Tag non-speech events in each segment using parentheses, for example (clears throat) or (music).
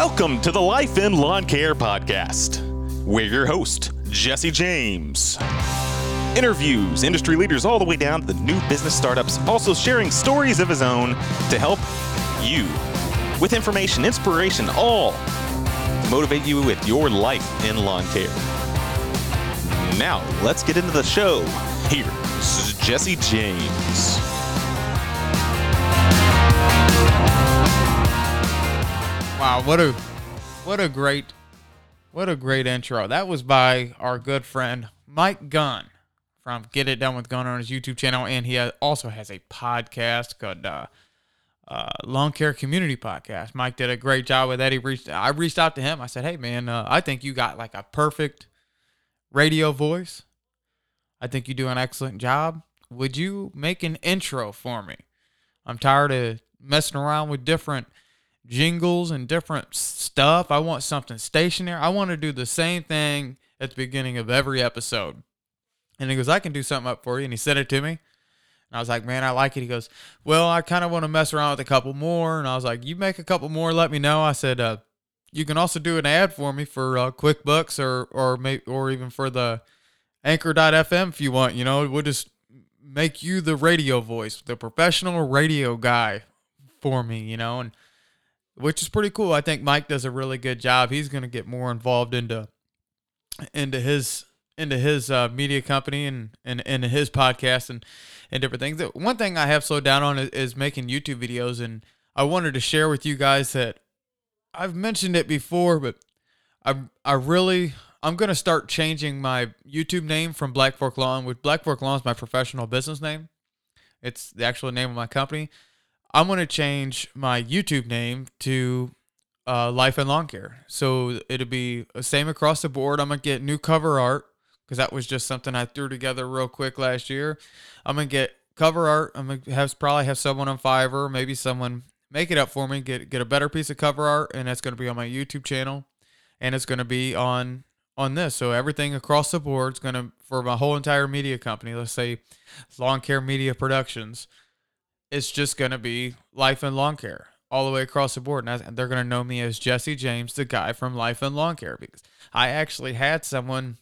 Welcome to the Life in Lawn Care podcast. We're your host, Jesse James. Interviews industry leaders all the way down to the new business startups, also sharing stories of his own to help you with information, inspiration, all to motivate you with your life in lawn care. Now, let's get into the show. Here's Jesse James. Wow, what a what a great what a great intro. That was by our good friend Mike Gunn from Get It Done with Gunn on his YouTube channel, and he also has a podcast called uh, uh, Lawn Care Community Podcast. Mike did a great job with that. He reached I reached out to him. I said, "Hey man, uh, I think you got like a perfect radio voice. I think you do an excellent job. Would you make an intro for me? I'm tired of messing around with different." Jingles and different stuff. I want something stationary. I want to do the same thing at the beginning of every episode. And he goes, I can do something up for you. And he sent it to me. And I was like, man, I like it. He goes, well, I kind of want to mess around with a couple more. And I was like, you make a couple more, let me know. I said, uh, you can also do an ad for me for uh, QuickBooks or or may, or even for the Anchor.fm if you want. You know, we'll just make you the radio voice, the professional radio guy for me. You know, and which is pretty cool. I think Mike does a really good job. He's going to get more involved into into his into his uh, media company and and into his podcast and and different things. One thing I have slowed down on is, is making YouTube videos, and I wanted to share with you guys that I've mentioned it before, but I I really I'm gonna start changing my YouTube name from Black Fork Lawn. With Black Fork Lawn is my professional business name. It's the actual name of my company. I'm going to change my YouTube name to uh, Life and Lawn Care. So it'll be the same across the board. I'm going to get new cover art because that was just something I threw together real quick last year. I'm going to get cover art. I'm going to have probably have someone on Fiverr, maybe someone make it up for me, get get a better piece of cover art, and that's going to be on my YouTube channel, and it's going to be on on this. So everything across the board is going to for my whole entire media company. Let's say Lawn Care Media Productions it's just going to be life and lawn care all the way across the board. And they're going to know me as Jesse James, the guy from Life and Lawn Care, because I actually had someone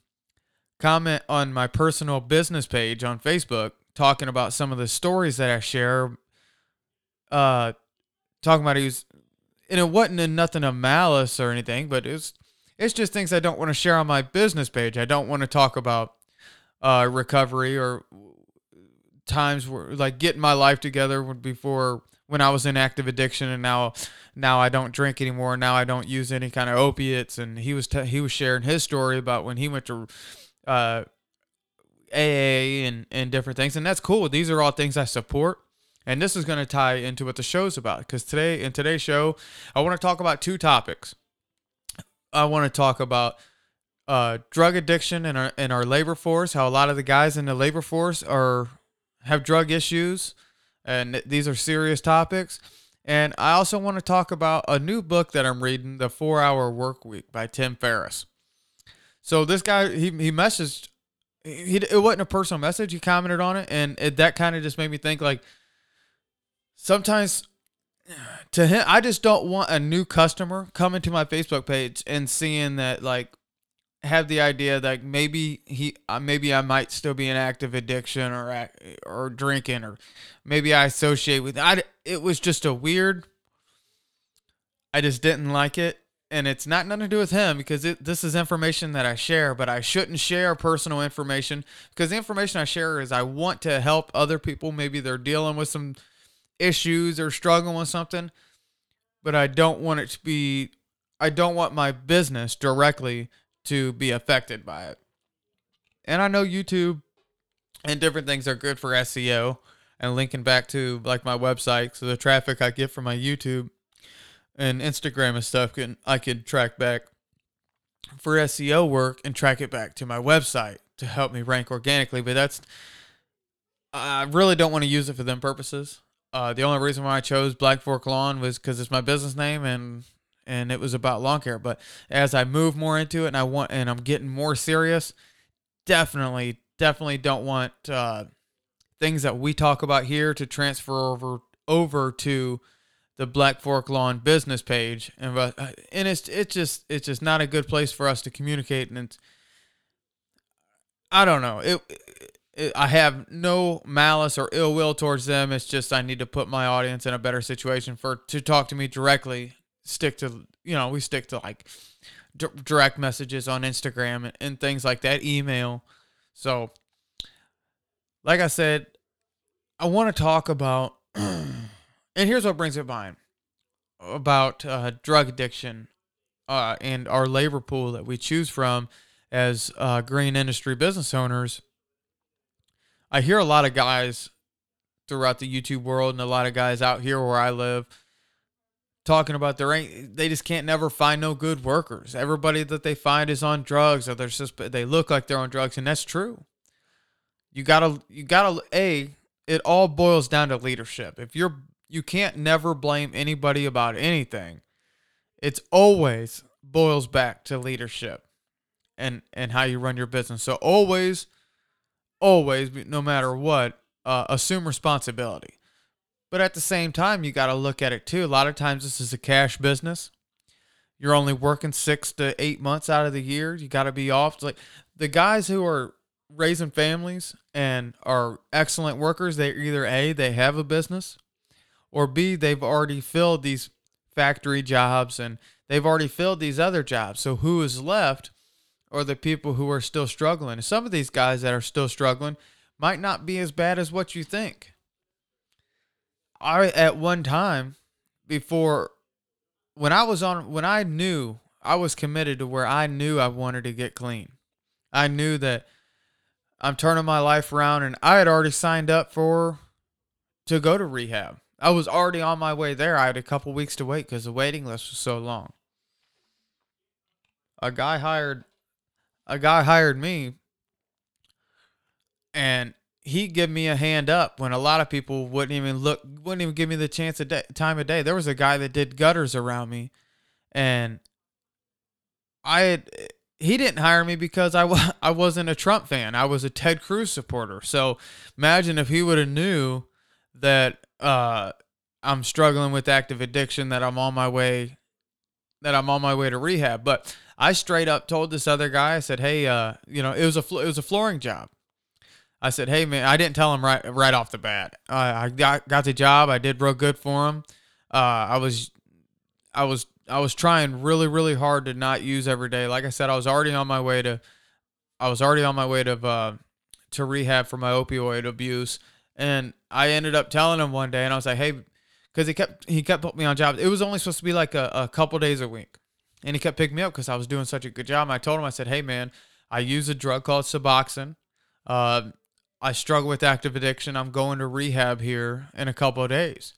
comment on my personal business page on Facebook talking about some of the stories that I share. Uh, talking about he and it wasn't in nothing of malice or anything, but it's it's just things I don't want to share on my business page. I don't want to talk about uh, recovery or times where like getting my life together before when I was in active addiction and now now I don't drink anymore. Now I don't use any kind of opiates. And he was t- he was sharing his story about when he went to uh, AA and and different things. And that's cool. These are all things I support. And this is going to tie into what the show's about. Because today in today's show I want to talk about two topics. I want to talk about uh, drug addiction in our in our labor force how a lot of the guys in the labor force are have drug issues, and these are serious topics. And I also want to talk about a new book that I'm reading, The Four Hour Work Week by Tim Ferriss. So this guy, he, he messaged, he, it wasn't a personal message. He commented on it, and it, that kind of just made me think like sometimes to him, I just don't want a new customer coming to my Facebook page and seeing that like have the idea that maybe he uh, maybe I might still be in active addiction or or drinking or maybe I associate with I it was just a weird I just didn't like it. And it's not nothing to do with him because it, this is information that I share but I shouldn't share personal information because the information I share is I want to help other people. Maybe they're dealing with some issues or struggling with something but I don't want it to be I don't want my business directly to be affected by it. And I know YouTube and different things are good for SEO and linking back to like my website. So the traffic I get from my YouTube and Instagram and stuff can I could track back for SEO work and track it back to my website to help me rank organically. But that's I really don't want to use it for them purposes. Uh, the only reason why I chose Black Fork Lawn was because it's my business name and and it was about lawn care. But as I move more into it and I want and I'm getting more serious, definitely, definitely don't want uh, things that we talk about here to transfer over over to the Black Fork Lawn business page, and uh, and it's it's just it's just not a good place for us to communicate, and it's I don't know it, it. I have no malice or ill will towards them. It's just I need to put my audience in a better situation for to talk to me directly. Stick to you know we stick to like d- direct messages on Instagram and, and things like that, email. So, like I said, I want to talk about, (clears throat) and here's what brings it mind about uh, drug addiction uh, and our labor pool that we choose from as uh, green industry business owners. I hear a lot of guys throughout the YouTube world and a lot of guys out here where I live talking about there ain't they just can't never find no good workers. Everybody that they find is on drugs or they're just they look like they're on drugs and that's true. You got to you got to a it all boils down to leadership. If you're you can't never blame anybody about anything. It's always boils back to leadership and and how you run your business. So always always no matter what uh, assume responsibility but at the same time, you got to look at it too. A lot of times, this is a cash business. You're only working six to eight months out of the year. You got to be off. It's like the guys who are raising families and are excellent workers, they either A, they have a business, or B, they've already filled these factory jobs and they've already filled these other jobs. So who is left are the people who are still struggling. Some of these guys that are still struggling might not be as bad as what you think. I at one time before when I was on when I knew I was committed to where I knew I wanted to get clean. I knew that I'm turning my life around and I had already signed up for to go to rehab. I was already on my way there. I had a couple weeks to wait cuz the waiting list was so long. A guy hired a guy hired me and he give me a hand up when a lot of people wouldn't even look, wouldn't even give me the chance of day, time of day. There was a guy that did gutters around me, and I had, he didn't hire me because I (laughs) I wasn't a Trump fan. I was a Ted Cruz supporter. So imagine if he would have knew that uh, I'm struggling with active addiction, that I'm on my way, that I'm on my way to rehab. But I straight up told this other guy, I said, "Hey, uh, you know, it was a it was a flooring job." I said, "Hey man," I didn't tell him right right off the bat. Uh, I got got the job. I did real good for him. Uh, I was, I was, I was trying really really hard to not use every day. Like I said, I was already on my way to, I was already on my way to uh, to rehab for my opioid abuse, and I ended up telling him one day, and I was like, "Hey," because he kept he kept putting me on jobs. It was only supposed to be like a, a couple days a week, and he kept picking me up because I was doing such a good job. And I told him, I said, "Hey man, I use a drug called Suboxone." Uh, I struggle with active addiction. I'm going to rehab here in a couple of days.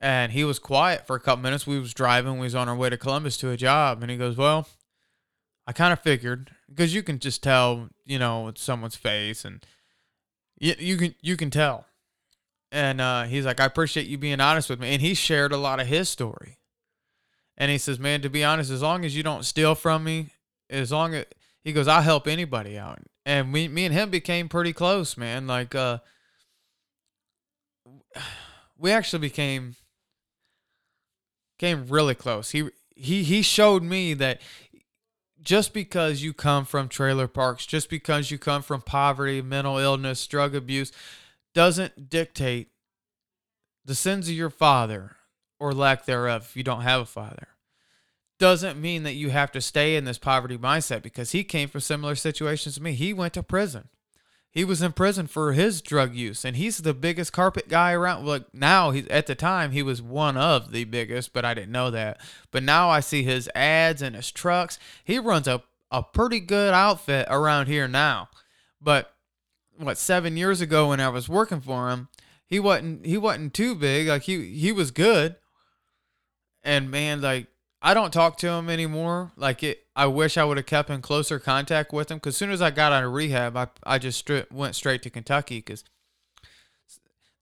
And he was quiet for a couple minutes. We was driving. We was on our way to Columbus to a job. And he goes, well, I kind of figured because you can just tell, you know, someone's face and you, you can, you can tell. And uh, he's like, I appreciate you being honest with me. And he shared a lot of his story. And he says, man, to be honest, as long as you don't steal from me, as long as he goes, I'll help anybody out and we me and him became pretty close, man. Like uh we actually became came really close. He he he showed me that just because you come from trailer parks, just because you come from poverty, mental illness, drug abuse doesn't dictate the sins of your father or lack thereof if you don't have a father doesn't mean that you have to stay in this poverty mindset because he came from similar situations to me. He went to prison. He was in prison for his drug use, and he's the biggest carpet guy around. Like now, he's at the time he was one of the biggest, but I didn't know that. But now I see his ads and his trucks. He runs a a pretty good outfit around here now. But what seven years ago when I was working for him, he wasn't he wasn't too big. Like he he was good. And man, like I don't talk to him anymore. Like it, I wish I would have kept in closer contact with him. Because as soon as I got out of rehab, I I just stri- went straight to Kentucky. Because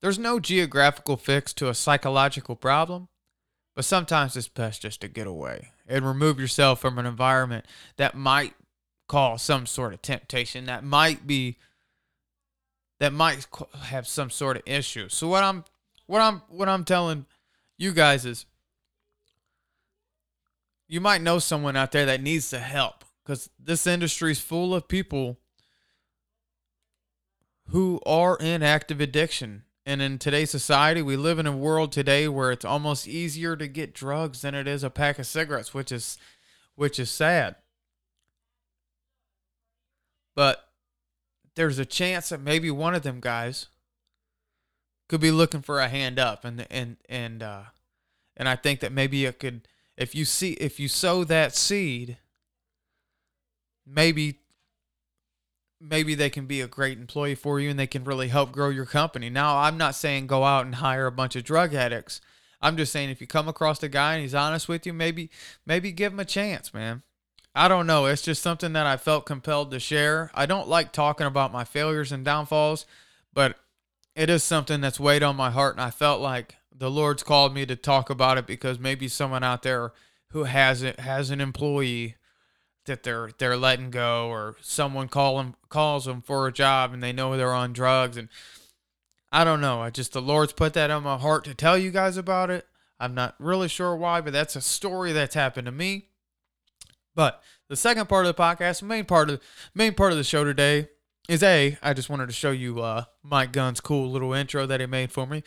there's no geographical fix to a psychological problem, but sometimes it's best just to get away and remove yourself from an environment that might cause some sort of temptation. That might be that might have some sort of issue. So what I'm what I'm what I'm telling you guys is you might know someone out there that needs the help because this industry is full of people who are in active addiction. And in today's society, we live in a world today where it's almost easier to get drugs than it is a pack of cigarettes, which is which is sad. But there's a chance that maybe one of them guys could be looking for a hand up and and and uh and I think that maybe it could if you see if you sow that seed maybe maybe they can be a great employee for you and they can really help grow your company. Now, I'm not saying go out and hire a bunch of drug addicts. I'm just saying if you come across a guy and he's honest with you, maybe maybe give him a chance, man. I don't know. It's just something that I felt compelled to share. I don't like talking about my failures and downfalls, but it is something that's weighed on my heart and I felt like the Lord's called me to talk about it because maybe someone out there who has it has an employee that they're they're letting go or someone call them calls them for a job and they know they're on drugs and I don't know. I just the Lord's put that on my heart to tell you guys about it. I'm not really sure why, but that's a story that's happened to me. But the second part of the podcast, main part of main part of the show today is a. I just wanted to show you uh, Mike Gunn's cool little intro that he made for me.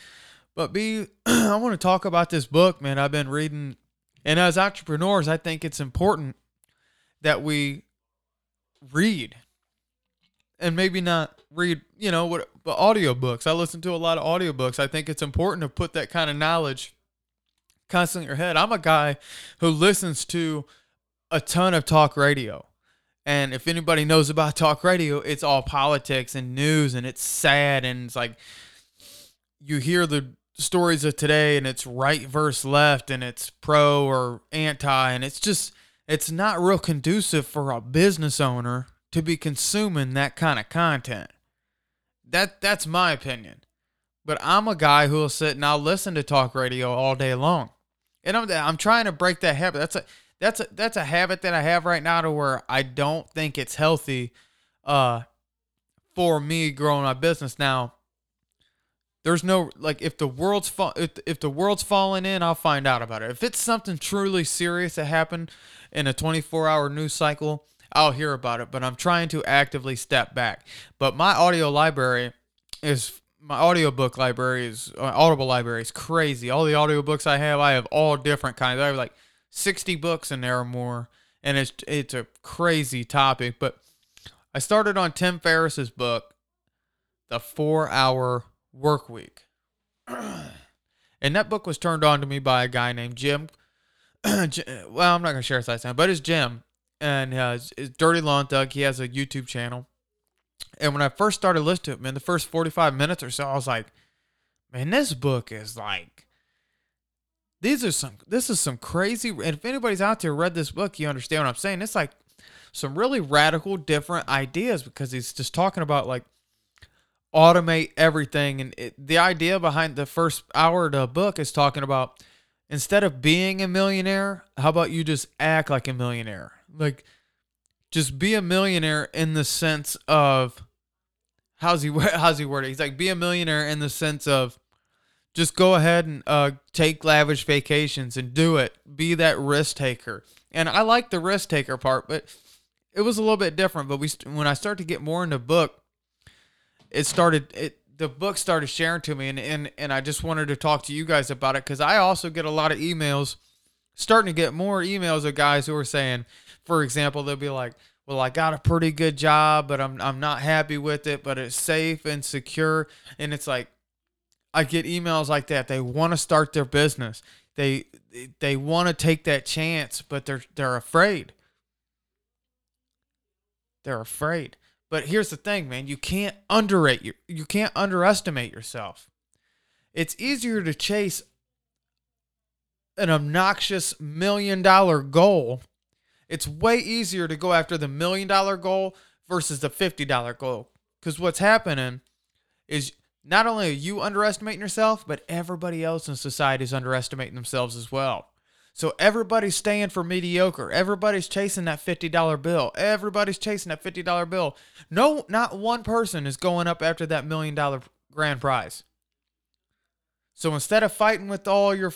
But B, (clears throat) I want to talk about this book, man. I've been reading, and as entrepreneurs, I think it's important that we read and maybe not read, you know, what but audiobooks. I listen to a lot of audiobooks. I think it's important to put that kind of knowledge constantly in your head. I'm a guy who listens to a ton of talk radio. And if anybody knows about (laughs) talk radio, it's all politics and news and it's sad and it's like you hear the stories of today and it's right versus left and it's pro or anti and it's just it's not real conducive for a business owner to be consuming that kind of content. That that's my opinion. But I'm a guy who will sit and I'll listen to talk radio all day long. And I'm I'm trying to break that habit. That's a that's a that's a habit that I have right now to where I don't think it's healthy uh for me growing my business now there's no like if the world's fa- if, if the world's falling in i'll find out about it. If it's something truly serious that happened in a 24 hour news cycle i'll hear about it but i'm trying to actively step back. But my audio library is my audiobook library is uh, audible library is crazy. All the audiobooks i have i have all different kinds. I have like 60 books in there or more and it's it's a crazy topic. But i started on tim ferriss's book the four hour work week. (clears throat) and that book was turned on to me by a guy named Jim. (clears throat) well, I'm not going to share his last name, but it's Jim. And uh, it's Dirty Lawn Thug. He has a YouTube channel. And when I first started listening to him, in the first 45 minutes or so, I was like, man, this book is like, these are some, this is some crazy. And if anybody's out there read this book, you understand what I'm saying. It's like some really radical, different ideas because he's just talking about like automate everything. And it, the idea behind the first hour of the book is talking about instead of being a millionaire, how about you just act like a millionaire? Like, just be a millionaire in the sense of how's he (laughs) how's he worded? He's like be a millionaire in the sense of just go ahead and uh, take lavish vacations and do it. Be that risk taker. And I like the risk taker part, but it was a little bit different. But we when I start to get more into book, it started it the book started sharing to me and and, and I just wanted to talk to you guys about it because I also get a lot of emails starting to get more emails of guys who are saying, for example, they'll be like, Well, I got a pretty good job, but I'm I'm not happy with it, but it's safe and secure. And it's like I get emails like that. They want to start their business. They they want to take that chance, but they're they're afraid. They're afraid. But here's the thing, man, you can't underrate your you can't underestimate yourself. It's easier to chase an obnoxious million dollar goal. It's way easier to go after the million dollar goal versus the $50 goal. Cuz what's happening is not only are you underestimating yourself, but everybody else in society is underestimating themselves as well. So everybody's staying for mediocre. Everybody's chasing that $50 bill. Everybody's chasing that $50 bill. No, not one person is going up after that million dollar grand prize. So instead of fighting with all your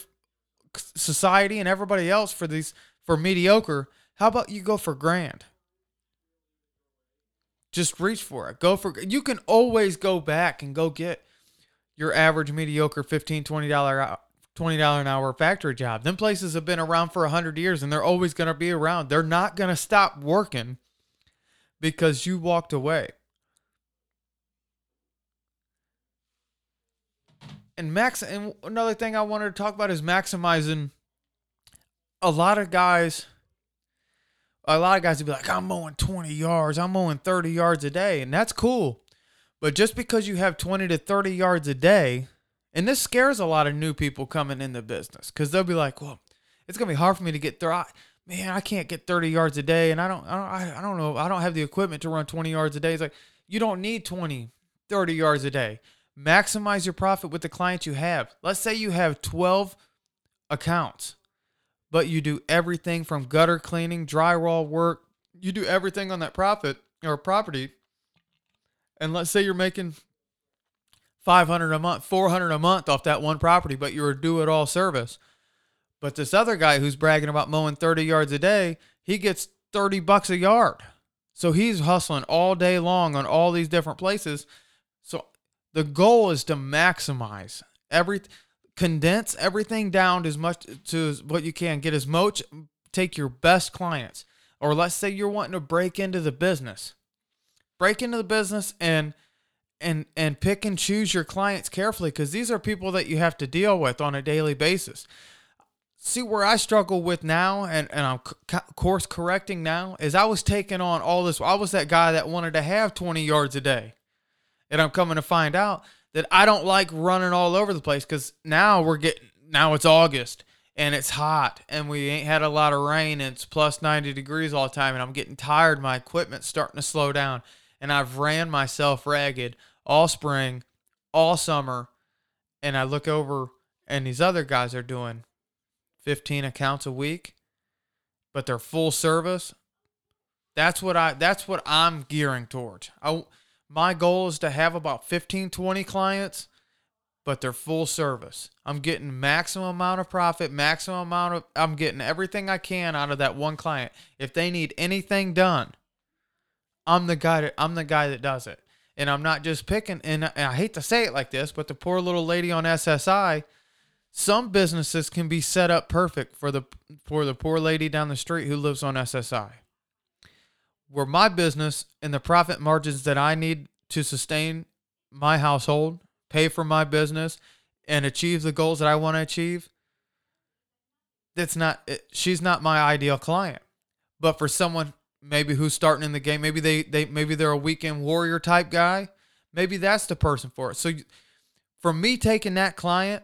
society and everybody else for these for mediocre. How about you go for grand? Just reach for it. Go for you can always go back and go get your average mediocre 15 20 dollar $20 an hour factory job. Them places have been around for 100 years and they're always going to be around. They're not going to stop working because you walked away. And max and another thing I wanted to talk about is maximizing a lot of guys a lot of guys would be like, I'm mowing 20 yards, I'm mowing 30 yards a day, and that's cool. But just because you have 20 to 30 yards a day, and this scares a lot of new people coming in the business because they'll be like, well, it's gonna be hard for me to get through. Man, I can't get 30 yards a day, and I don't, I don't, I don't know, I don't have the equipment to run 20 yards a day. It's like you don't need 20, 30 yards a day. Maximize your profit with the clients you have. Let's say you have 12 accounts, but you do everything from gutter cleaning, drywall work. You do everything on that profit or property. And let's say you're making 500 a month, 400 a month off that one property, but you're a do it all service. But this other guy who's bragging about mowing 30 yards a day, he gets 30 bucks a yard. So he's hustling all day long on all these different places. So the goal is to maximize every condense everything down as much to what you can. Get as much take your best clients. Or let's say you're wanting to break into the business. Break into the business and and and pick and choose your clients carefully because these are people that you have to deal with on a daily basis. See where i struggle with now and, and i'm course correcting now is i was taking on all this i was that guy that wanted to have 20 yards a day. And i'm coming to find out that i don't like running all over the place because now we're getting now it's august and it's hot and we ain't had a lot of rain and it's plus 90 degrees all the time and i'm getting tired my equipment's starting to slow down and i've ran myself ragged all spring, all summer, and I look over and these other guys are doing 15 accounts a week, but they're full service. That's what I that's what I'm gearing towards. I my goal is to have about 15 20 clients, but they're full service. I'm getting maximum amount of profit, maximum amount of I'm getting everything I can out of that one client. If they need anything done, I'm the guy that I'm the guy that does it and I'm not just picking. And I hate to say it like this, but the poor little lady on SSI, some businesses can be set up perfect for the for the poor lady down the street who lives on SSI. Where my business and the profit margins that I need to sustain my household, pay for my business, and achieve the goals that I want to achieve, that's not she's not my ideal client. But for someone maybe who's starting in the game. Maybe they they maybe they're a weekend warrior type guy. Maybe that's the person for it. So for me taking that client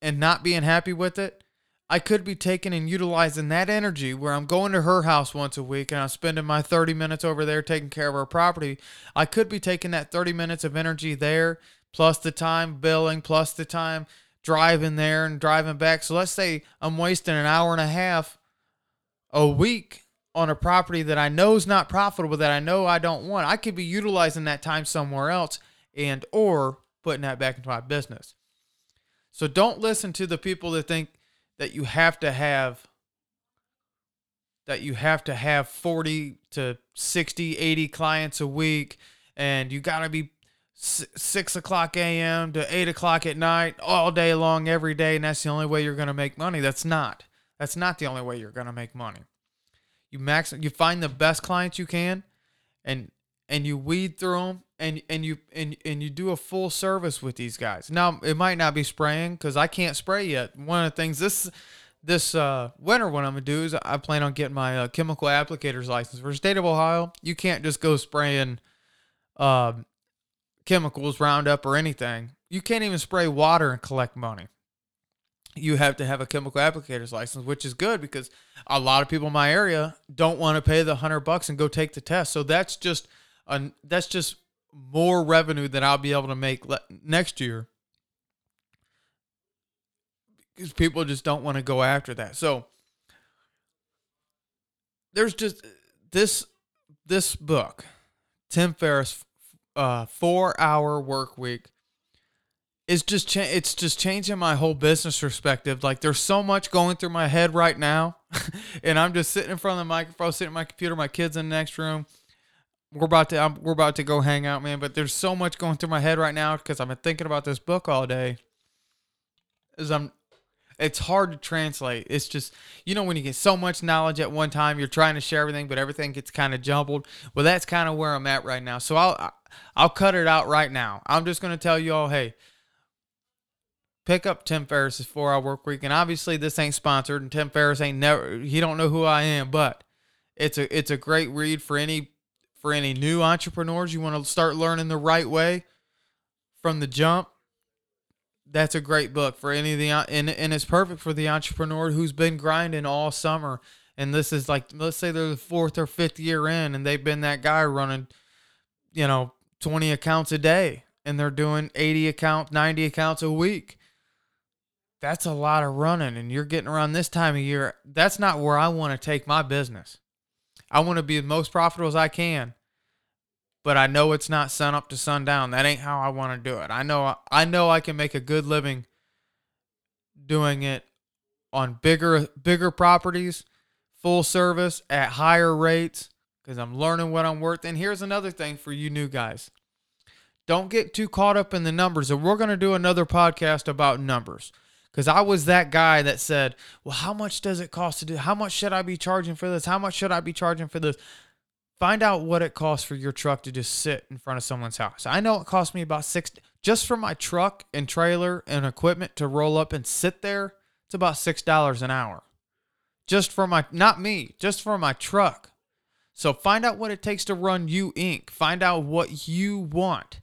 and not being happy with it, I could be taking and utilizing that energy where I'm going to her house once a week and I'm spending my 30 minutes over there taking care of her property. I could be taking that 30 minutes of energy there plus the time billing plus the time driving there and driving back. So let's say I'm wasting an hour and a half a week on a property that I know is not profitable that I know I don't want, I could be utilizing that time somewhere else and or putting that back into my business. So don't listen to the people that think that you have to have that you have to have 40 to 60 80 clients a week and you got to be 6 o'clock a.m to 8 o'clock at night all day long every day and that's the only way you're going to make money. That's not. That's not the only way you're going to make money you max you find the best clients you can and and you weed through them and and you and, and you do a full service with these guys. Now it might not be spraying because i can't spray yet. One of the things this this uh, winter what i'm gonna do is i plan on getting my uh, chemical applicators license. For the state of ohio you can't just go spraying uh, chemicals roundup or anything. You can't even spray water and collect money you have to have a chemical applicator's license, which is good because a lot of people in my area don't want to pay the hundred bucks and go take the test. So that's just a, that's just more revenue that I'll be able to make le- next year because people just don't want to go after that. So there's just this this book, Tim Ferriss, uh, four hour work week it's just cha- it's just changing my whole business perspective. Like there's so much going through my head right now, (laughs) and I'm just sitting in front of the microphone, sitting at my computer. My kids in the next room. We're about to I'm, we're about to go hang out, man. But there's so much going through my head right now because I've been thinking about this book all day. As I'm, it's hard to translate. It's just you know when you get so much knowledge at one time, you're trying to share everything, but everything gets kind of jumbled. Well, that's kind of where I'm at right now. So I'll I'll cut it out right now. I'm just gonna tell you all, hey pick up Tim Ferriss's four hour work week. And obviously this ain't sponsored and Tim Ferriss ain't never he don't know who I am, but it's a it's a great read for any for any new entrepreneurs. You want to start learning the right way from the jump. That's a great book for any of the and, and it's perfect for the entrepreneur who's been grinding all summer. And this is like let's say they're the fourth or fifth year in and they've been that guy running, you know, 20 accounts a day and they're doing 80 accounts, 90 accounts a week that's a lot of running and you're getting around this time of year that's not where i want to take my business. I want to be the most profitable as i can but i know it's not sun up to sundown. That ain't how i want to do it. I know i know i can make a good living doing it on bigger bigger properties full service at higher rates because i'm learning what i'm worth. And here's another thing for you new guys. Don't get too caught up in the numbers. And we're going to do another podcast about numbers because I was that guy that said, Well, how much does it cost to do? How much should I be charging for this? How much should I be charging for this? Find out what it costs for your truck to just sit in front of someone's house. I know it cost me about six just for my truck and trailer and equipment to roll up and sit there. It's about six dollars an hour, just for my not me, just for my truck. So find out what it takes to run you Inc. Find out what you want,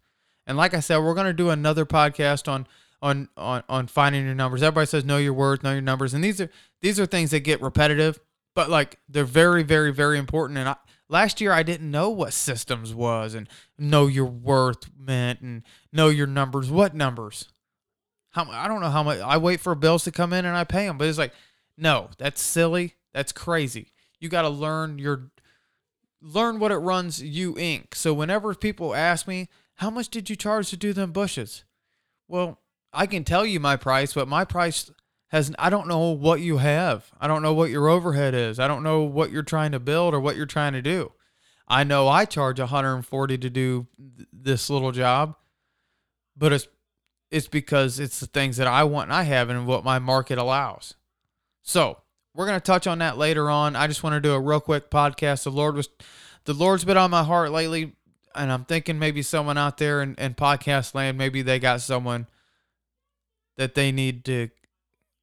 and like I said, we're gonna do another podcast on on on on finding your numbers. Everybody says know your worth, know your numbers, and these are these are things that get repetitive, but like they're very very very important. And I, last year I didn't know what systems was and know your worth meant and know your numbers. What numbers? How I don't know how much. I wait for bills to come in and I pay them, but it's like no, that's silly. That's crazy. You got to learn your learn what it runs you Inc. So whenever people ask me how much did you charge to do them bushes, well I can tell you my price, but my price has I don't know what you have. I don't know what your overhead is. I don't know what you're trying to build or what you're trying to do. I know I charge 140 to do th- this little job, but it's it's because it's the things that I want and I have and what my market allows. So, we're going to touch on that later on. I just want to do a real quick podcast. The Lord was the Lord's been on my heart lately and I'm thinking maybe someone out there in, in podcast land, maybe they got someone that they need to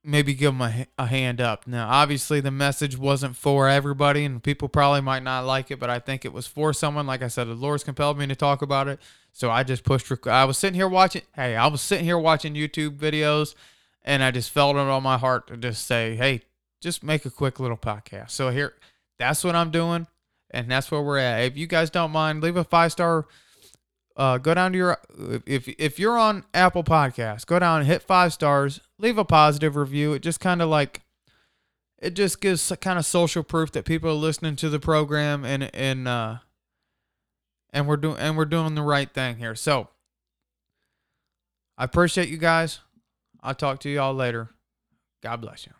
maybe give them a, a hand up. Now, obviously, the message wasn't for everybody, and people probably might not like it, but I think it was for someone. Like I said, the Lord's compelled me to talk about it, so I just pushed. Rec- I was sitting here watching. Hey, I was sitting here watching YouTube videos, and I just felt it on my heart to just say, "Hey, just make a quick little podcast." So here, that's what I'm doing, and that's where we're at. If you guys don't mind, leave a five star uh, go down to your if if you're on Apple Podcasts, go down hit five stars, leave a positive review. It just kind of like it just gives kind of social proof that people are listening to the program and and uh and we're doing and we're doing the right thing here. So I appreciate you guys. I'll talk to you all later. God bless you.